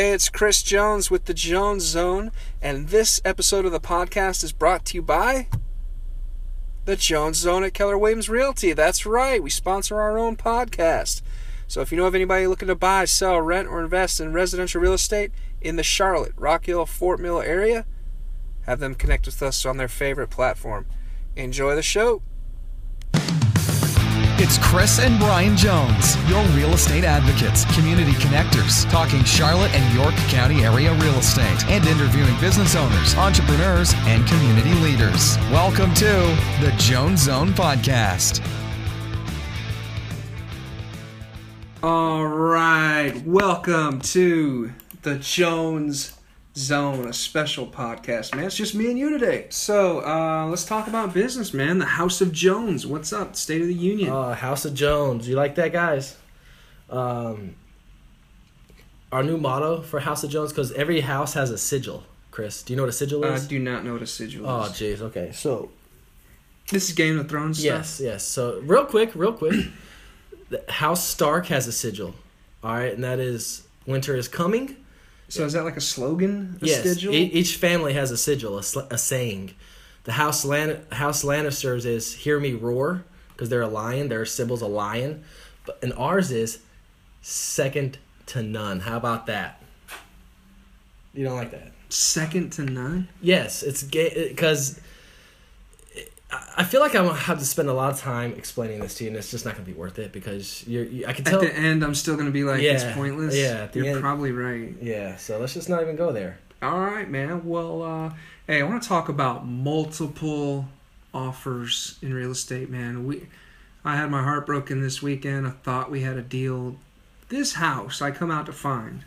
Hey, it's Chris Jones with the Jones Zone, and this episode of the podcast is brought to you by the Jones Zone at Keller Williams Realty. That's right, we sponsor our own podcast. So if you know of anybody looking to buy, sell, rent, or invest in residential real estate in the Charlotte, Rock Hill, Fort Mill area, have them connect with us on their favorite platform. Enjoy the show. It's Chris and Brian Jones, your real estate advocates, community connectors, talking Charlotte and York County area real estate and interviewing business owners, entrepreneurs, and community leaders. Welcome to the Jones Zone Podcast. All right, welcome to the Jones Zone, a special podcast, man. It's just me and you today. So uh, let's talk about business, man. The House of Jones. What's up? State of the Union. Uh, House of Jones. You like that, guys? Um, our new motto for House of Jones, because every house has a sigil. Chris, do you know what a sigil is? I do not know what a sigil is. oh, jeez. Okay, so This is Game of Thrones stuff. yes, yes. So real quick, real quick, the House Stark has a sigil. All right, and that is winter is coming. So is that like a slogan? A yes, sigil? e- each family has a sigil, a, sl- a saying. The House Lan- House Lannisters is "Hear me roar" because they're a lion. Their symbol's a lion, but and ours is second to none. How about that? You don't like that? Second to none. Yes, it's gay because I feel like I'm gonna have to spend a lot of time explaining this to you, and it's just not gonna be worth it because you're. You, I can tell. At the end, I'm still gonna be like, yeah, it's pointless. yeah, You're end- probably right. yeah, so let's just not even go there. All right, man. Well, uh, hey, I want to talk about multiple offers in real estate, man. We, I had my heart broken this weekend. I thought we had a deal. This house I come out to find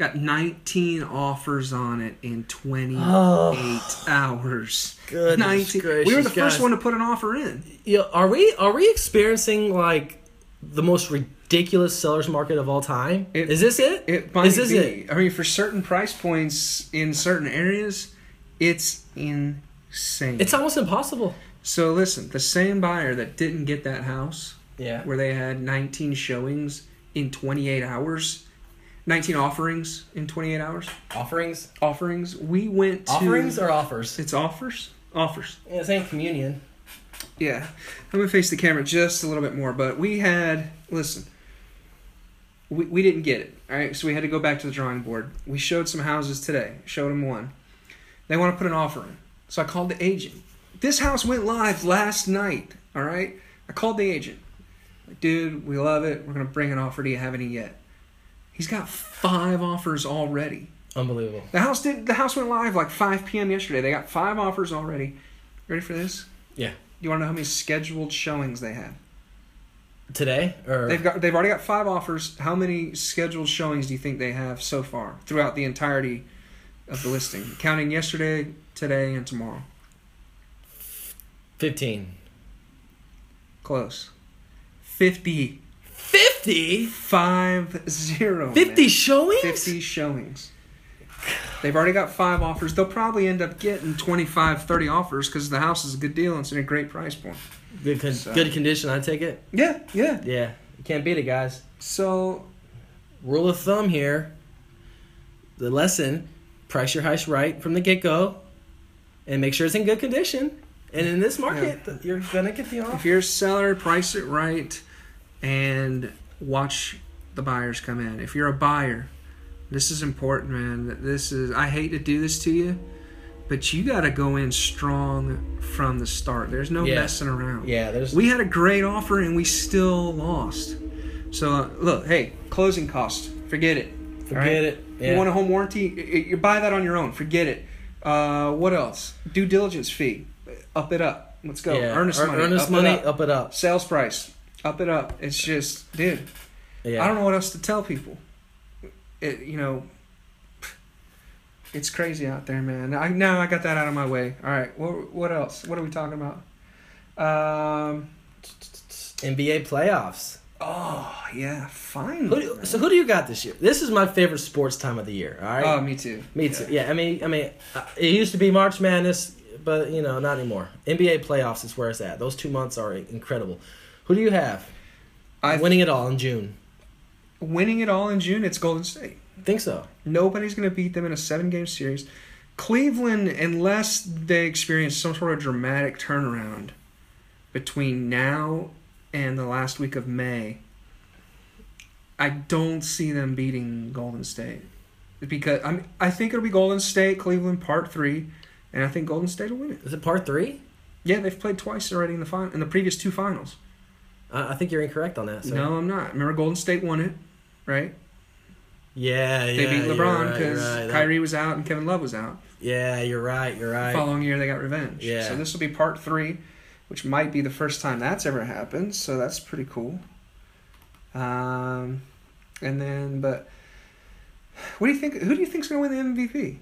got 19 offers on it in 28 Oh. hours. Goodness 19. gracious, we were the first one to put an offer in. Yeah, are we are we experiencing like the most ridiculous sellers market of all time? It- Is this it? It might Is this be. it? I mean, for certain price points in certain areas, it's insane. It's almost impossible. So listen, the same buyer that didn't get that house Yeah. where they had 19 showings in 28 hours, 19 offerings in 28 hours, Offerings, offerings, we went to offerings or offers? it's offers, offers. Yeah, it's ain't communion. Yeah. I'm going to face the camera just a little bit more, but we had listen. We, we didn't get it. All right, so we had to go back to the drawing board. We showed some houses today. Showed them one. They want to put an offer in. So I called the agent. This house went live last night. All right. I called the agent. Like, dude, we love it. We're gonna bring an offer. Do you have any yet? He's got five offers already. Unbelievable. The house did. The house went live like 5 p.m. yesterday. They got five offers already. Ready for this? Yeah. Do you want to know how many scheduled showings they had? Today or They've got. They've already got five offers. How many scheduled showings do you think they have so far throughout the entirety of the listing, counting yesterday, today, and tomorrow? fifteen. Close. Fifty. Fifty. Five zero. Fifty man. showings. 50 showings. They've already got five offers. They'll probably end up getting 25, 30 offers because the house is a good deal and it's in a great price point. Good, con- So- good condition. I take it. Yeah, yeah. Yeah, you can't beat it, guys. So, Rule of thumb here. The lesson: price your house right from the get go, and make sure it's in good condition. And in this market, you're gonna get the offer. if offer. you're a seller, price it right and watch the buyers come in. If you're a buyer, this is important, man. This is I hate to do this to you, but you got to go in strong from the start. There's no Yeah. messing around. Yeah, there's. We had a great offer and we still lost. So uh, look, hey, closing cost, forget it. Forget right? it. Yeah. You want a home warranty? You buy that on your own. Forget it. Uh, what else? Due diligence fee, up it up. Let's go. yeah. Earnest money, Earnest up money. Up. Up it up. Sales price, up it up. It's just, dude. Yeah. I don't know what else to tell people. It, you know, it's crazy out there, man. I now I got that out of my way. All right, what what else? What are we talking about? Um. NBA playoffs. Oh yeah, finally. Who do, so who do you got this year? This is my favorite sports time of the year. All right. Oh, me too. Me too. Yeah. I mean, I mean, uh, it used to be March Madness, but you know, not anymore. NBA playoffs is where it's at. Those two months are incredible. Who do you have? I winning it all in June. winning it all in June. It's Golden State. Think so? Nobody's going to beat them in a seven game series. Cleveland, unless they experience some sort of dramatic turnaround between now and the last week of May, I don't see them beating Golden State. Because I mean, I think it'll be Golden State, Cleveland part three, and I think Golden State will win it. Is it part three? Yeah, they've played twice already in the fin- in the previous two finals. I, I think you're incorrect on that. Sir. No, I'm not. Remember, Golden State won it, right? Yeah, yeah. They beat LeBron because right. That- Kyrie was out and Kevin Love was out. Yeah, you're right. You're right. The following year, they got revenge. Yeah. So this will be part three, which might be the first time that's ever happened. So that's pretty cool. Um, and then, but what do you think? Who do you think's going to win the MVP?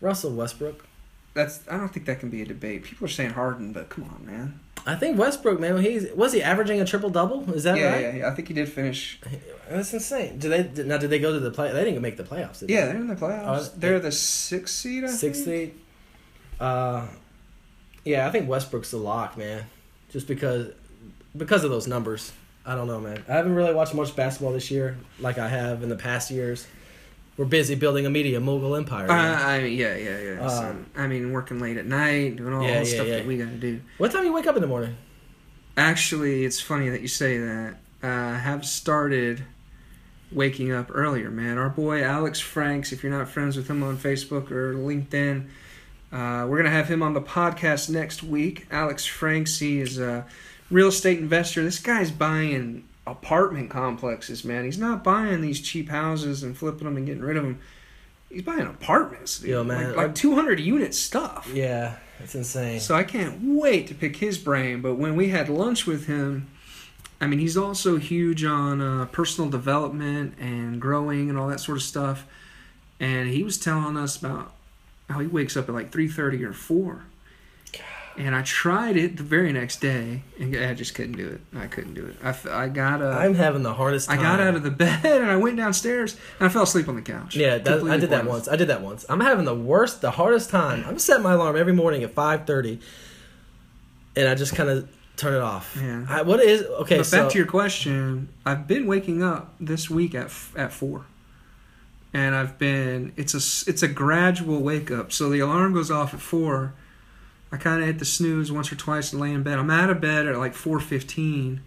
Russell Westbrook. That's I don't think that can be a debate. People are saying Harden, but come on, man. I think Westbrook, man. He's was he averaging a triple double? Is that yeah, right? yeah, yeah. I think he did finish. That's insane. Did they did, now? Did they go to the play? They didn't make the playoffs. Did Yeah, they? they're in the playoffs. Uh, they're the sixth seed. I six think? seed. Uh, yeah, I think Westbrook's the lock, man. Just because because of those numbers. I don't know, man. I haven't really watched much basketball this year, like I have in the past years. We're busy building a media mogul empire. Uh. I mean, yeah, yeah, yeah. so, Um, I mean, working late at night, doing all Yeah, the yeah, stuff yeah. that we got to do. what time you wake up in the morning? Actually, it's funny that you say that. Uh, I have started waking up earlier, man. Our boy Alex Franks, if you're not friends with him on Facebook or LinkedIn, uh, we're going to have him on the podcast next week. Alex Franks, he is a real estate investor. This guy's buying apartment complexes, man. He's not buying these cheap houses and flipping them and getting rid of them. He's buying apartments, dude. Yo, man, Like, like 200 unit stuff. Yeah, it's insane. So I can't wait to pick his brain. But when we had lunch with him, I mean, he's also huge on uh, personal development and growing and all that sort of stuff. And he was telling us about how he wakes up at like three thirty or four. And I tried it the very next day, and I just couldn't do it. I couldn't do it. I, I got uh, I'm having the hardest. I got out of the bed and I went downstairs and I fell asleep on the couch. Yeah, that, I did that once. I did that once. I'm having the worst, the hardest time. I'm setting my alarm every morning at 5:30, and I just kind of turn it off. Yeah. I, what is okay? But so back to your question, I've been waking up this week at at four, and I've been it's a it's a gradual wake up. So the alarm goes off at four. I kind of hit the snooze once or twice and lay in bed. I'm out of bed at like four fifteen.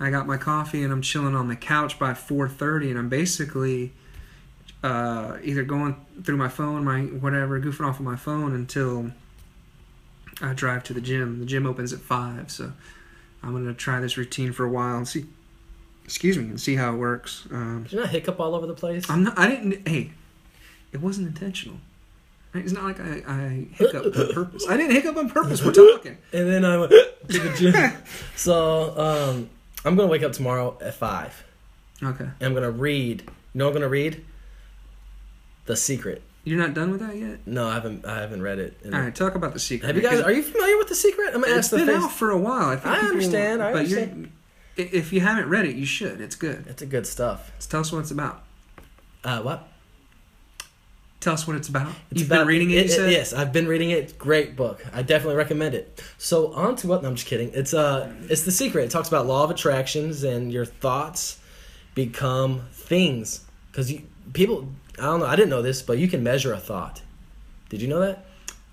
I got my coffee and I'm chilling on the couch by four thirty, and I'm basically uh, either going through my phone, my whatever, goofing off on my phone until I drive to the gym. The gym opens at five, so I'm gonna try this routine for a while and see. Excuse me, and see how it works. Um, did you not hiccup all over the place? I'm not. I didn't. Hey, it wasn't intentional. It's not like I, I hiccuped on purpose. I didn't hiccup on purpose. We're talking. and then I went to the gym. so um, I'm gonna wake up tomorrow at five. Okay. And I'm gonna read. You know what I'm gonna read? The Secret. You're not done with that yet. No, I haven't. I haven't read it. And- All right. Talk about the secret. Have you guys? Are you familiar with The Secret? I'm gonna ask the been face. out for a while. I, think I understand, I but you're- understand. if you haven't read it, you should. It's good. It's a good stuff. Let's tell us what it's about. Uh, what? Tell us what it's about. It's You've about- been reading it. you said? Yes, I've been reading it. Great book. I definitely recommend it. So on to what? No, I'm just kidding. It's uh, it's the secret. It talks about law of attractions and your thoughts become things. Because you people, I don't know. I didn't know this, but you can measure a thought. Did you know that?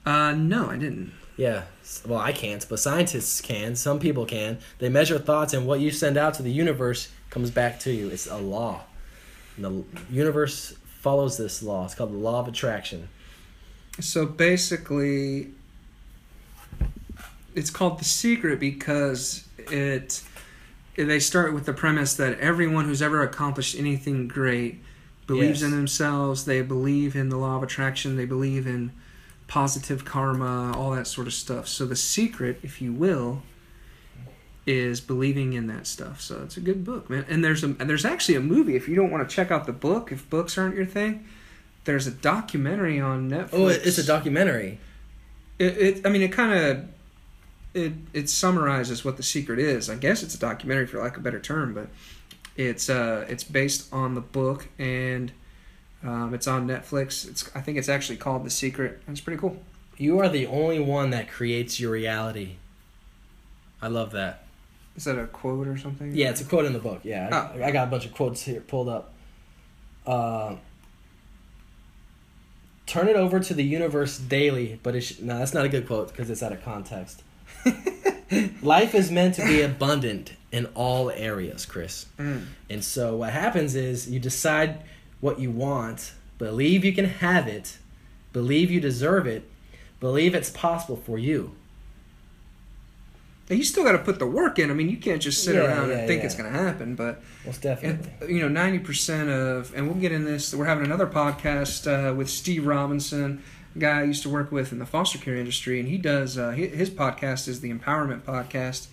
Uh, no, I didn't. Yeah. Well, I can't, but scientists can. Some people can. They measure thoughts, and what you send out to the universe comes back to you. It's a law. And the universe follows this law. It's called the law of attraction. So basically, it's called The Secret because it they start with the premise that everyone who's ever accomplished anything great believes Yes. in themselves, they believe in the law of attraction, they believe in positive karma, all that sort of stuff. So the secret, if you will, is believing in that stuff. So it's a good book, man. And there's a and there's actually a movie if you don't want to check out the book, if books aren't your thing. There's a documentary on Netflix. Oh, it's a documentary. It, it I mean, it kind of it it summarizes what the secret is. I guess it's a documentary for lack of a better term, but it's uh it's based on the book and um, it's on Netflix. It's I think it's actually called The Secret. It's pretty cool. You are the only one that creates your reality. I love that. Is that a quote or something? Yeah, it's a quote in the book. Yeah, I, Oh. I got a bunch of quotes here pulled up. Uh, turn it over to the universe daily, but it's no, that's not a good quote because it's out of context. Life is meant to be abundant in all areas, Chris. Mm. And so what happens is you decide what you want, believe you can have it, believe you deserve it, believe it's possible for you. You still got to put the work in. I mean, you can't just sit Yeah, around yeah, and think yeah. it's going to happen. But Most and, you know, ninety percent of, and we'll get in this. We're having another podcast uh, with Steve Robinson, a guy I used to work with in the foster care industry, and he does uh, his podcast is the Empowerment Podcast,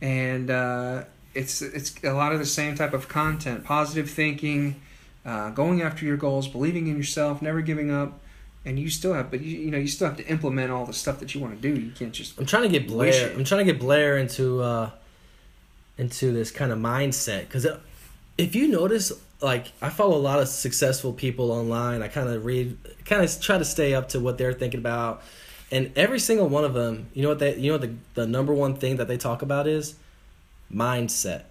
and uh, it's it's a lot of the same type of content: positive thinking, uh, going after your goals, believing in yourself, never giving up. And you still have, but you, you know, you still have to implement all the stuff that you want to do. You can't just I'm trying to get Blair. I'm trying to get Blair into uh, into this kind of mindset because if you notice, like I follow a lot of successful people online. I kind of read, kind of try to stay up to what they're thinking about, and every single one of them, you know what they, you know what the the number one thing that they talk about is mindset.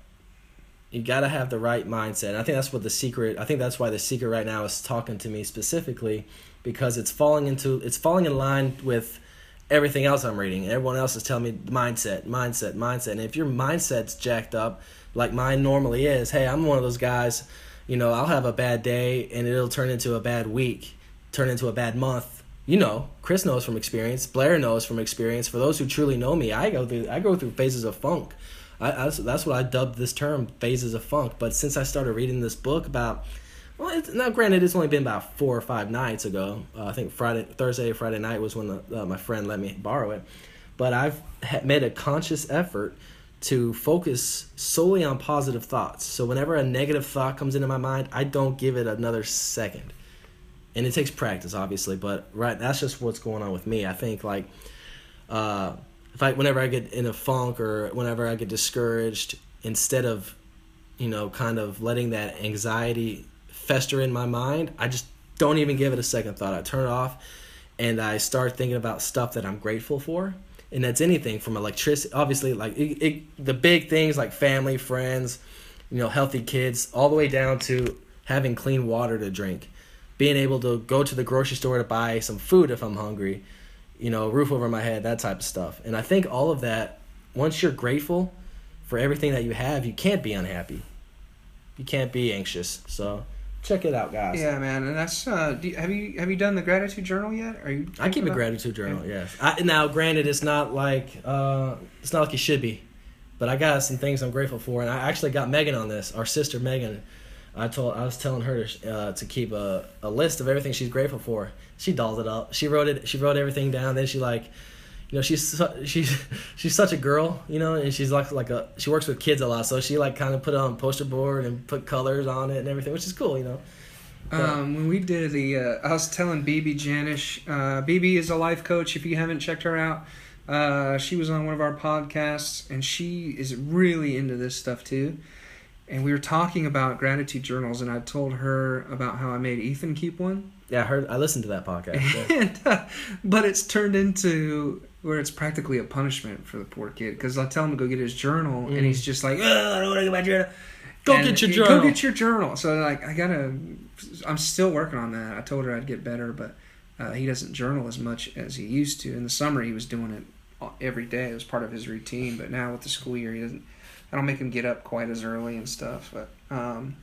You got to have the right mindset. And I think that's what the secret. I think that's why the secret right now is talking to me specifically because it's falling into it's falling in line with everything else I'm reading. Everyone else is telling me mindset, mindset, mindset. And if your mindset's jacked up, like mine normally is, hey, I'm one of those guys. You know, I'll have a bad day and it'll turn into a bad week, turn into a bad month. You know, Chris knows from experience. Blair knows from experience. For those who truly know me, I go through I go through phases of funk. I, I that's what I dubbed this term, phases of funk. But since I started reading this book about well, it's, now granted, it's only been about four or five nights ago. Uh, I think Friday, Thursday, Friday night was when the, uh, my friend let me borrow it. But I've made a conscious effort to focus solely on positive thoughts. So whenever a negative thought comes into my mind, I don't give it another second. And it takes practice, obviously, but right, that's just what's going on with me. I think like, uh, if I whenever I get in a funk or whenever I get discouraged, instead of, you know, kind of letting that anxiety fester in my mind, I just don't even give it a second thought. I turn it off and I start thinking about stuff that I'm grateful for. And that's anything from electricity, obviously, like it, it, the big things like family, friends, you know, healthy kids, all the way down to having clean water to drink, being able to go to the grocery store to buy some food if I'm hungry, you know, roof over my head, that type of stuff. And I think all of that, once you're grateful for everything that you have, you can't be unhappy. You can't be anxious. So check it out, guys. Yeah, man, and that's. Uh, do you, have you have you done the gratitude journal yet? Are you? I keep a about- gratitude journal. Yes. I, now, granted, it's not like uh, it's not like it should be, but I got some things I'm grateful for, and I actually got Megan on this. Our sister Megan. I told I was telling her to, uh, to keep a, a list of everything she's grateful for. She dolled it up. She wrote it. She wrote everything down. Then she like, you know, she's su- she's she's such a girl, you know, and she's like like a she works with kids a lot, so she like kind of put it on poster board and put colors on it and everything, which is cool, you know. Um, when we did the, uh, I was telling BB Janish. Uh, BB is a life coach. If you haven't checked her out, uh, she was on one of our podcasts, and she is really into this stuff too. And we were talking about gratitude journals, and I told her about how I made Ethan keep one. Yeah, I heard. I listened to that podcast. yeah. and, uh, but it's turned into where it's practically a punishment for the poor kid because I tell him to go get his journal, and Mm. he's just like, "Ugh, I don't want to get my journal. Go And get your journal. Go get your journal. So like, I gotta. I'm still working on that. I told her I'd get better, but uh, he doesn't journal as much as he used to. In the summer, he was doing it every day. It was part of his routine. But now with the school year, he doesn't. I don't make him get up quite as early and stuff. But um,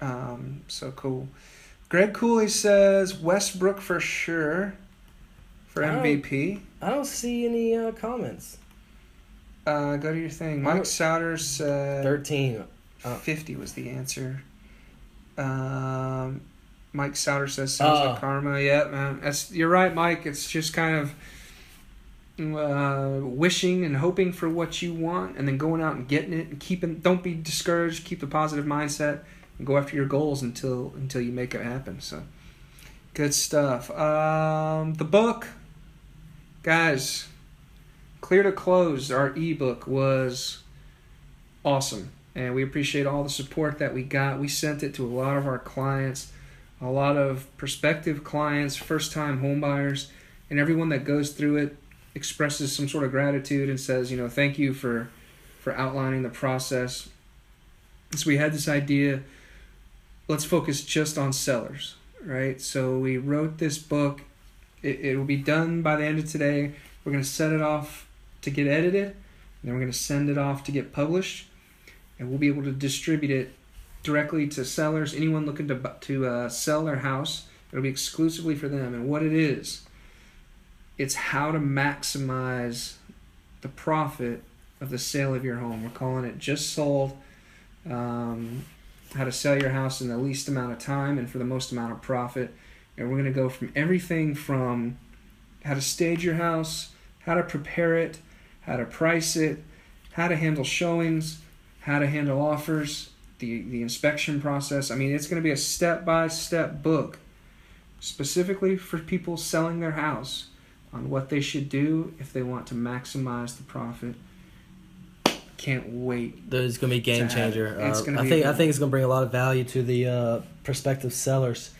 um, so cool. Greg Cooley says Westbrook for sure for Oh. MVP. I don't see any uh, comments. Uh, go to your thing. Mike Souders said Thirteen. Uh, 50 was the answer. Um, Mike Souter says sounds Oh. like karma. Yeah, man. That's you're right, Mike. It's just kind of uh, wishing and hoping for what you want, and then going out and getting it, and keeping. Don't be discouraged. Keep the positive mindset, and go after your goals until until you make it happen. So, good stuff. Um, the book, guys. Clear to Close, our ebook was awesome and we appreciate all the support that we got. We sent it to a lot of our clients, a lot of prospective clients, first time homebuyers, and everyone that goes through it expresses some sort of gratitude and says, you know, thank you for for outlining the process. So we had this idea let's focus just on sellers, right? So we wrote this book. It, it will be done by the end of today. We're going to set it off to get edited, and then we're going to send it off to get published, and we'll be able to distribute it directly to sellers. Anyone looking to to uh, sell their house, it'll be exclusively for them. And what it is, it's how to maximize the profit of the sale of your home. We're calling it just sold. Um, how to sell your house in the least amount of time and for the most amount of profit. And we're going to go from everything from how to stage your house, how to prepare it, how to price it, how to handle showings, how to handle offers, the, the inspection process. I mean, it's going to be a step by step book specifically for people selling their house on what they should do if they want to maximize the profit. Can't wait. There's gonna be a game To it. changer. It's Uh, I be- think I think it's gonna bring a lot of value to the uh, prospective sellers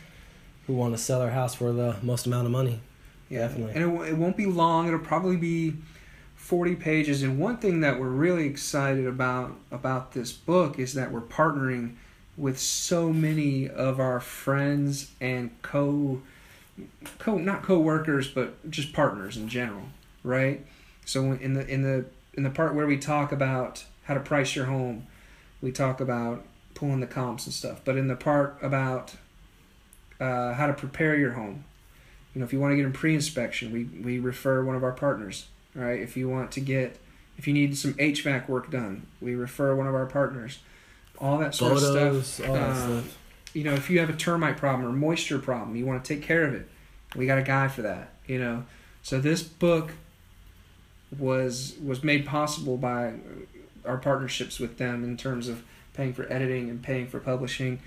who want to sell their house for the most amount of money. Yeah, Definitely. And it, w- it won't be long. It'll probably be 40 pages. And one thing that we're really excited about about this book is that we're partnering with so many of our friends and co co not co-workers but just partners in general, right? So in the in the in the part where we talk about how to price your home, we talk about pulling the comps and stuff. But in the part about uh, how to prepare your home, you know, if you want to get in pre-inspection, we, we refer one of our partners, right? If you want to get, if you need some HVAC work done, we refer one of our partners. All that sort of stuff. all that Um, stuff. You know, if you have a termite problem or moisture problem, you want to take care of it. We got a guy for that. You know, so this book was was made possible by our partnerships with them in terms of paying for editing and paying for publishing,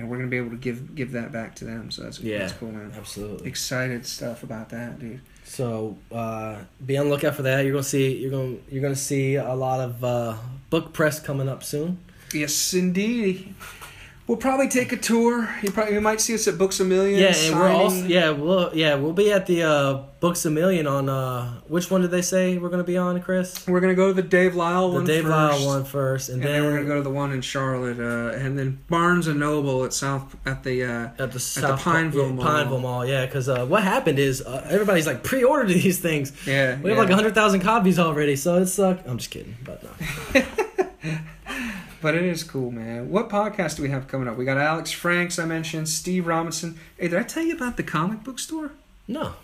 and we're gonna be able to give give that back to them. So that's Yeah. that's cool, man Absolutely. excited stuff about that, dude. So uh, be on the lookout for that. You're gonna see you're gonna you're gonna see a lot of uh, book press coming up soon. Yes, indeed. We'll probably take a tour. You probably you might see us at Books a Million. Yeah, and we're also yeah we'll yeah we'll be at the uh, Books a Million on uh, which one did they say we're gonna be on, Chris? We're gonna go to the Dave Lyle The one Dave first, Lyle one first, and, and, then, then, we're gonna go to the one in Charlotte, uh, and then Barnes and Noble at South at the. Uh, at the South Pineville yeah, Mall. Pineville Mall, yeah. Because uh, what happened is uh, everybody's like pre-ordered these things. yeah, We have yeah. like hundred thousand copies already, so it's uh, I'm just kidding, but no. But it is cool, man. What podcast do we have coming up? We got Alex Franks, I mentioned, Steve Robinson. Hey, did I tell you about the comic book store? No.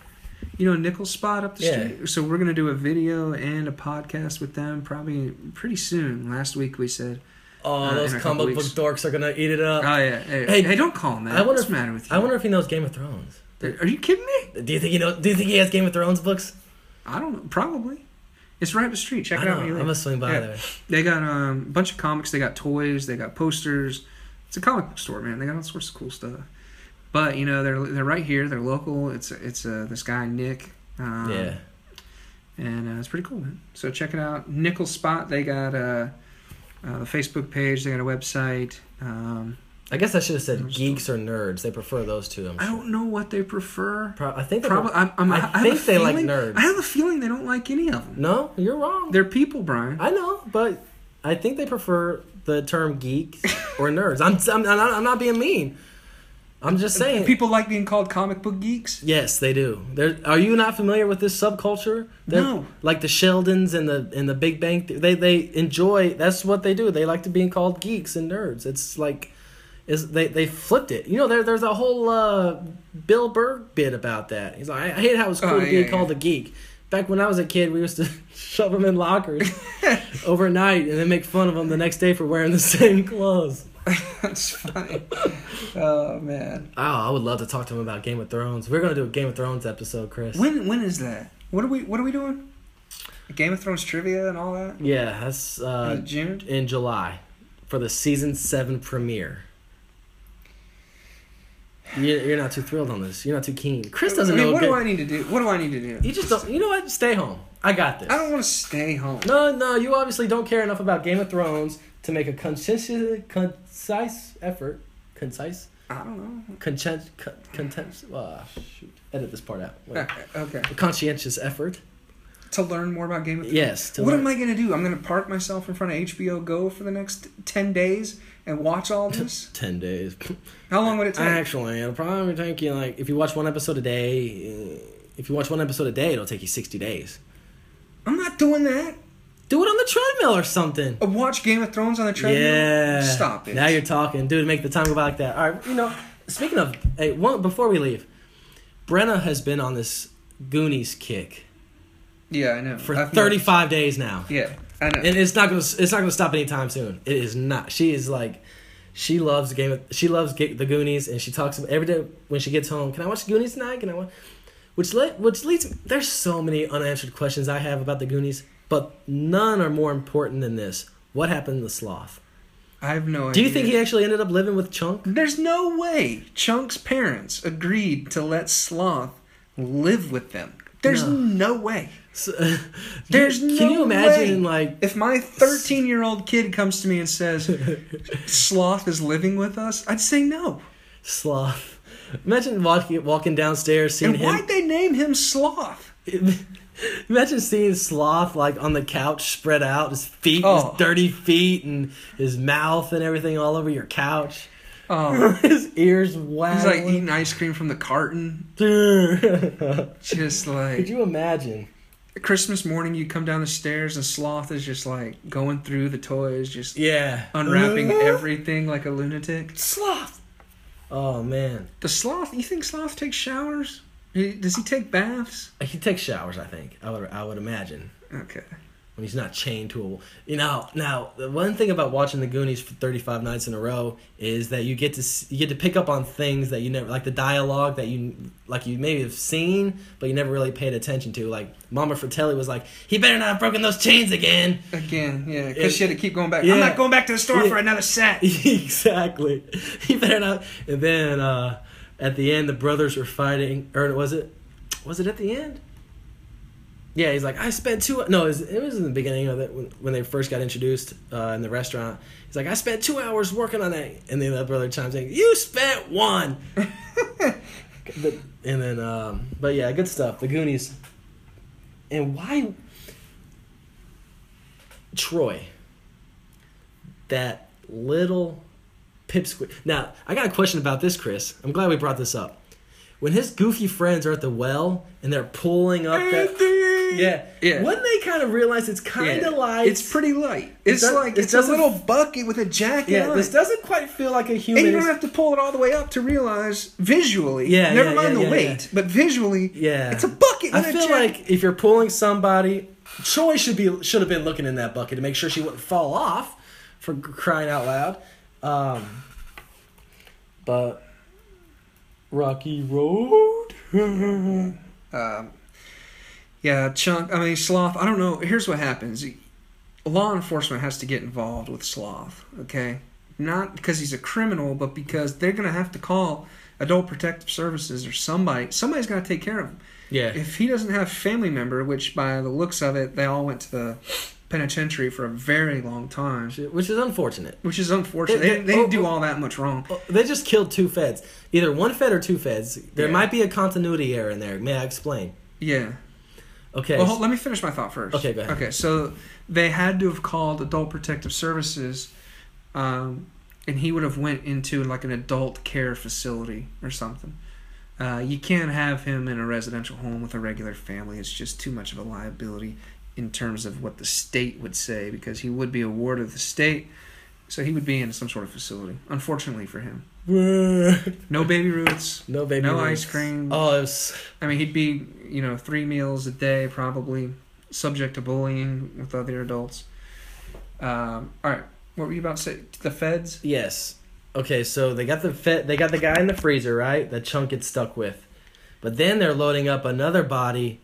You know, Nickel Spot up the Yeah. street. So we're gonna do a video and a podcast with them probably pretty soon. Last week we said. Oh, Uh, those in a couple comic book dorks are gonna eat it up. Oh yeah. Hey, Hey, hey, don't call him that. I wonder What's if- the matter with you? I wonder if he knows Game of Thrones. Are you kidding me? Do you think he know? Do you think he has Game of Thrones books? I don't know. Probably. It's right up the street. Check it out. when you I'm gonna swing by Yeah. there. They got um, a bunch of comics. They got toys. They got posters. It's a comic book store, man. They got all sorts of cool stuff. But you know, they're they're right here. They're local. It's it's uh, this guy Nick. Um, yeah. and uh, it's pretty cool, man. So check it out. Nickel Spot. They got uh, uh, the Facebook page. They got a website. Um, I guess I should have said geeks or nerds. They prefer those two. I'm I sure. don't know what they prefer. Pro- I think they Probably. I'm, I'm, I I, have a think they like feeling- nerds. I have a feeling they don't like any of them. No, you're wrong. They're people, Brian. I know, but I think they prefer the term geeks or nerds. I'm, I'm, I'm, not, I'm not being mean. I'm just saying. People like being called comic book geeks. Yes, they do. They're, are you not familiar with this subculture? They're- No. Like the Sheldons and the and the Big Bang. They they enjoy. That's what they do. They like to being called geeks and nerds. It's like, is they they flipped it. You know, there there's a whole uh, Bill Burr bit about that. He's like, I hate how it's cool Oh, to yeah, be called yeah. a geek. Back when I was a kid, we used to shove them in lockers overnight and then make fun of them the next day for wearing the same clothes. That's funny. oh man. Oh, I would love to talk to him about Game of Thrones. We're gonna do a Game of Thrones episode, Chris. When when is that? What are we What are we doing? Game of Thrones trivia and all that. Yeah, that's uh, In June. in July for the season seven premiere. You're, you're not too thrilled on this. You're not too keen. Chris doesn't I mean, know. what good- do I need to do? What do I need to do? You just don't. You know what? Stay home. I got this. I don't want to stay home. No, no. You obviously don't care enough about Game of Thrones to make a conscientious, concise effort. Concise, I don't know. content, content. Uh, shoot. Edit this part out. Wait. Okay. A conscientious effort to learn more about Game of Thrones. Yes. to What learn- am I going to do? I'm going to park myself in front of HBO Go for the next 10 days and watch all this? Ten days. How long would it take? Actually, it'll probably take you like if you watch one episode a day. uh, If you watch one episode a day, it'll take you sixty days. I'm not doing that. Do it on the treadmill or something. Watch Game of Thrones on the treadmill? Yeah. Stop it. Now you're talking, dude. Make the time go by like that. All right. You know, speaking of, hey, one before we leave, Brenna has been on this Goonies kick Yeah, I know. for I've 35 days now. Yeah, I know. and it's not gonna it's not gonna stop anytime soon. It is not. She is like, she loves game. Of, she loves Ga- the Goonies, and she talks about every day when she gets home. Can I watch Goonies tonight? Can I watch? Which let which leads. There's so many unanswered questions I have about the Goonies, but none are more important than this. What happened to Sloth? I have no idea. Do you think he actually ended up living with Chunk? There's no way Chunk's parents agreed to let Sloth live with them. There's No. no, way. So, uh, There's can no you imagine way. like If my 13 year old kid comes to me and says, Sloth is living with us, I'd say no. Sloth? Imagine walking walking downstairs seeing And him. why'd they name him Sloth? Imagine seeing Sloth like on the couch spread out, his feet, Oh. his dirty feet, and his mouth and everything all over your couch. Oh, his ears wow. he's like eating ice cream from the carton. Just like Could you imagine? Christmas morning, you come down the stairs and Sloth is just like going through the toys, just Yeah. unwrapping everything like a lunatic. Sloth. Oh man, Does Sloth, you think Sloth takes showers? Does he take baths? he takes showers. I think I would. I would imagine Okay. When he's not chained to a. You know. Now the one thing about watching the Goonies for thirty five nights in a row is that you get to you get to pick up on things that you never like the dialogue that you like you maybe have seen but you never really paid attention to. Like Mama Fratelli was like, "He better not have broken those chains again." Again, yeah, because she had to keep going back. Yeah. I'm not going back to the store Yeah. for another set. exactly. He better not. And then uh, at the end, the brothers were fighting, or was it? Was it at the end? Yeah, he's like, I spent two. No, it was, it was in the beginning of it when, when they first got introduced uh, in the restaurant. He's like, I spent two hours working on that, and then the brother chimes in, You spent one. But- and then, um, but yeah, good stuff. The Goonies. And why Troy? That little pipsqueak. Now, I got a question about this, Chris. I'm glad we brought this up. When his goofy friends are at the well and they're pulling up that. Yeah. Yeah. Wouldn't they kind of realize it's kind of Yeah. like. It's pretty light. It's does- like it it's a little bucket with a jacket Yeah, on this it. doesn't quite feel like a human. And you don't have to pull it all the way up to realize visually. Yeah, Never yeah, mind the weight, but visually, Yeah. it's a bucket. I feel like if you're pulling somebody, Troy should be should have been looking in that bucket to make sure she wouldn't fall off for crying out loud. Um, but Rocky Road. Um, yeah, Chunk. I mean, Sloth. I don't know. Here's what happens: law enforcement has to get involved with Sloth. Okay, not because he's a criminal, but because they're gonna have to call Adult Protective Services or somebody. Somebody's got to take care of him. yeah. If he doesn't have family member, which by the looks of it, they all went to the penitentiary for a very long time, Which is unfortunate. which is unfortunate. They- They, they- didn't oh, do oh. all that much wrong. Oh, they just killed two feds. Either one fed or two feds. There Yeah. might be a continuity error in there. May I explain? Yeah. Okay. Well, hold, let me finish my thought first. Okay, go ahead. Okay, so they had to have called Adult Protective Services, um, and he would have went into like an adult care facility or something. Uh, you can't have him in a residential home with a regular family. It's just too much of a liability in terms of what the state would say because he would be a ward of the state, so he would be in some sort of facility. Unfortunately for him, no baby roots. no baby. no roots. ice cream. Oh, it was, I mean, he'd be, you know, three meals a day, probably subject to bullying with other adults. Um, all right, what were you about to say? The feds? Yes. Okay, so they got the fed, they got the guy in the freezer, right? That chunk gets stuck with, but then they're loading up another body,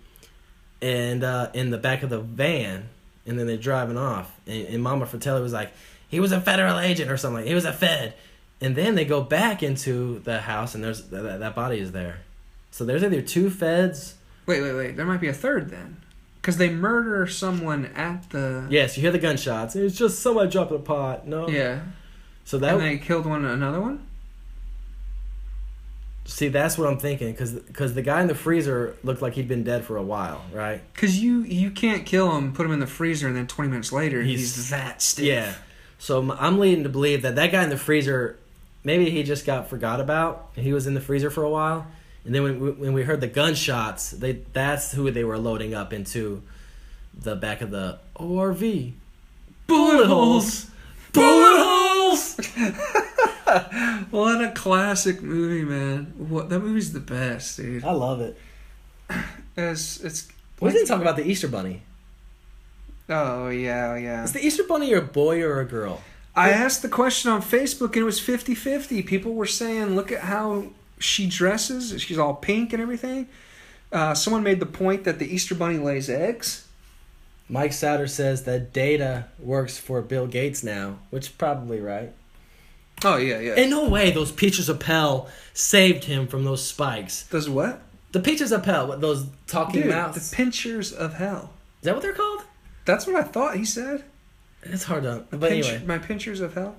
and uh, in the back of the van, and then they're driving off. And, and Mama Fratelli was like, "He was a federal agent or something. He was a Fed." And then they go back into the house, and there's that, that body is there. So there's either two feds. Wait, wait, wait. There might be a third then, because they murder someone at the. Yes, you hear the gunshots. It's just somebody dropping a pot. No. Yeah. So that and they killed one another one. See, that's what I'm thinking, because cause the guy in the freezer looked like he'd been dead for a while, right? Because you you can't kill him, put him in the freezer, and then 20 minutes later he's, He's- that stiff. Yeah. So I'm leading to believe that that guy in the freezer, maybe he just got forgot about. He was in the freezer for a while, and then when we, when we heard the gunshots, they that's who they were loading up into the back of the ORV. Bullet holes. Bullet holes. What a classic movie, man! What that movie's the best, dude. I love it. It's it's. We didn't talk about the Easter Bunny. Oh yeah, yeah. Is the Easter Bunny a boy or a girl? I asked the question on Facebook and it was 50-50. People were saying, "Look at how she dresses. She's all pink and everything." Uh, someone made the point that the Easter Bunny lays eggs. Mike Souter says that Data works for Bill Gates now, which is probably right. Oh yeah, yeah. In no way those peaches of Pell saved him from those spikes. Those what? The peaches of Pell, those talking Dude, mouths. the pinchers of hell. Is that what they're called? That's what I thought he said. It's hard to. But pinch- anyway, my pinchers of hell.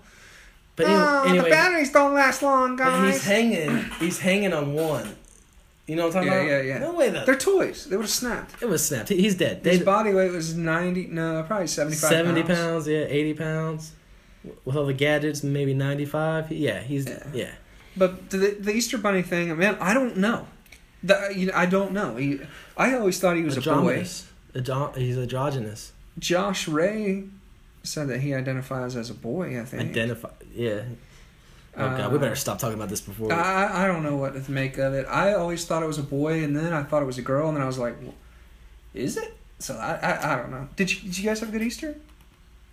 but oh, anyway, oh, anyway the batteries don't last long, guys. he's hanging. He's hanging on one. You know what I'm talking Yeah, about? yeah, yeah. Yeah. No way that They're toys. They would have snapped. it was snapped. He- He's dead. His They, body weight was ninety. No, probably seventy-five. 70 pounds. pounds. yeah, 80 pounds. With all the gadgets, maybe 95. Yeah, he's Yeah. yeah. But the, the Easter Bunny thing, man, I don't know. The, you know, I don't know. He, I always thought he was a boy. Androgynous. Andro- he's androgynous. Josh Ray said that he identifies as a boy. I think. Identify. Yeah. Oh god, we better stop talking about this before. we- I, I don't know what to make of it. I always thought it was a boy, and then I thought it was a girl, and then I was like, "Is it?" So I, I, I don't know. Did you Did you guys have a good Easter?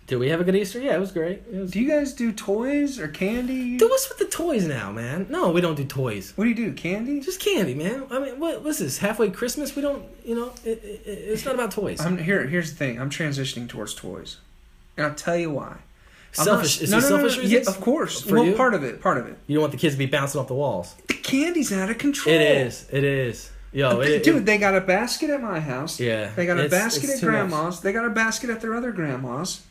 Did we have a good Easter? Yeah, it was great. It was... Do you guys do toys or candy? Do what's with the toys now, man? No, we don't do toys. What do you do? Candy? Just candy, man. I mean, what, what's this? Halfway Christmas? We don't, you know, it, it, it's not about toys. I'm here. Here's the thing. I'm transitioning towards toys, and I'll tell you why. I'm selfish. not- is no, it no, no, selfish no, reasons? Yeah, of course. For well, you? part of it. Part of it. You don't want the kids to be bouncing off the walls. The candy's out of control. It is. It is. Yo, it, Dude, it- they got a basket at my house. yeah. They got a basket at too much. grandma's. They got a basket at their other grandma's.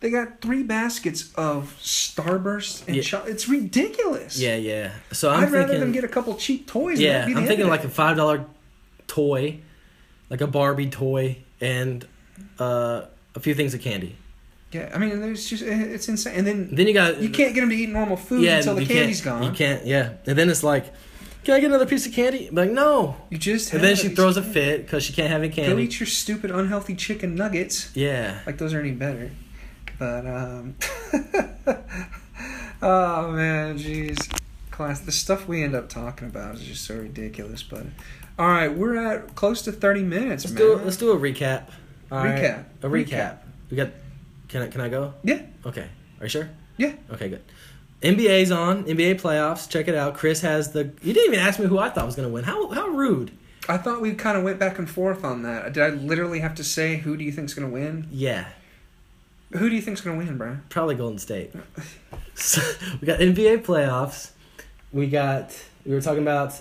They got three baskets of Starburst and Yeah. cho- It's ridiculous. Yeah, yeah. So I'm I'd rather them get a couple cheap toys. yeah, I'm thinking like a five dollar toy, like a Barbie toy, and uh, a few things of candy. Yeah, I mean, there's just it's insane. And then Then you got you can't get them to eat normal food yeah, until the candy's gone. You can't. Yeah, and then it's like, can I get another piece of candy? I'm like no. You just And then she throws a fit because she can't have any candy. Go eat your stupid unhealthy chicken nuggets. Yeah. Like those are any better. But um Oh man, jeez. Class the stuff we end up talking about is just so ridiculous, but Alright, we're at close to thirty minutes, Let's man. do let's do a recap. All right? Recap. A recap. Recap. We got. Can I can I go? Yeah. Okay. Are you sure? Yeah. Okay. Good. NBA's on. NBA playoffs. Check it out. Chris has the. You didn't even ask me who I thought was going to win. How how rude. I thought we kind of went back and forth on that. Did I literally have to say who do you think's gonna win? Yeah. Who do you think's gonna win, Brian? Probably Golden State. so, we got NBA playoffs. We got. We were talking about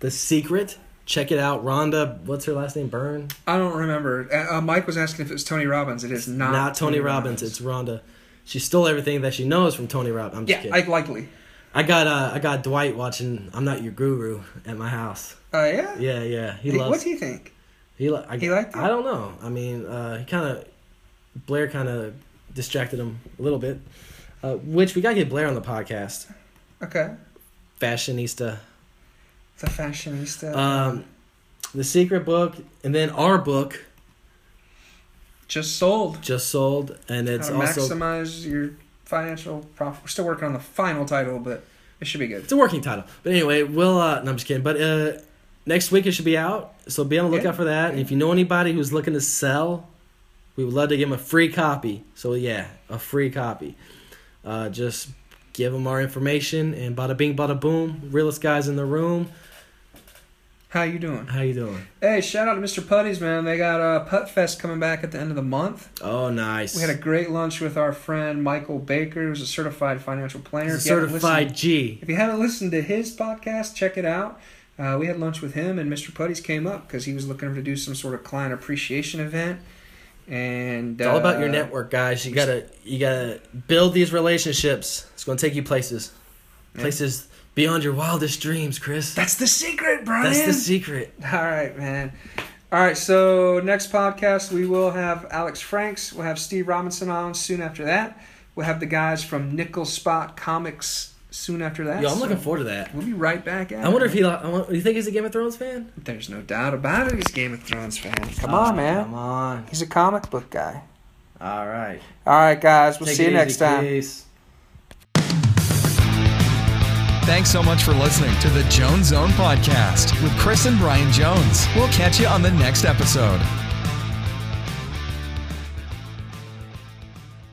the secret. Check it out. Rhonda. What's her last name? Byrne. I don't remember. Uh, uh, Mike was asking if it was Tony Robbins. It is not. Not, Tony, Robbins. It's Rhonda. She stole everything that she knows from Tony Robbins. I'm just yeah, kidding. like likely. I got uh, I got Dwight watching I'm Not Your Guru at my house. Uh, yeah. Yeah, yeah. He Hey, loves. What's he think? He li- I, He liked it? I don't know. I mean, uh, he kind of Blair kind of distracted him a little bit. Uh, which we gotta get Blair on the podcast. Okay. Fashionista. The fashionista. Um, the secret book, and then our book just sold. just sold, and it's How to also maximize your financial profit. We're still working on the final title, but it should be good. it's a working title. But anyway, we'll. Uh, no, I'm just kidding. But uh, next week it should be out, so be on the Yeah. lookout for that. And if you know anybody who's looking to sell, we would love to give them a free copy. So yeah, a free copy. Uh, just give them our information, and bada bing, bada boom. Realest guys in the room. How you doing? How you doing? Hey, shout out to Mr. Putties, man. They got uh, Putt Fest coming back at the end of the month. Oh, nice. We had a great lunch with our friend Michael Baker, who's a certified financial planner. He's If a certified listened- G. If you haven't listened to his podcast, check it out. Uh, we had lunch with him, and Mr. Putties came up because he was looking to do some sort of client appreciation event. And It's all about your uh, network, guys. You gotta you gotta build these relationships. It's gonna take you places, places Beyond your wildest dreams, Chris. That's the secret, Brian. That's the secret. All right, man. All right, so next podcast we will have Alex Franks. We'll have Steve Robinson on soon after that. We'll have the guys from Nickel Spot Comics soon after that. Yo, I'm So looking forward to that. We'll be right back at I wonder it. if he. I wonder, you think he's a Game of Thrones fan? There's no doubt about it. He's a Game of Thrones fan. Come Oh, on, man. Come on. He's a comic book guy. All right. All right, guys. We'll Take see you next easy, time. Peace. Thanks so much for listening to the Jones Zone podcast with Chris and Brian Jones. We'll catch you on the next episode.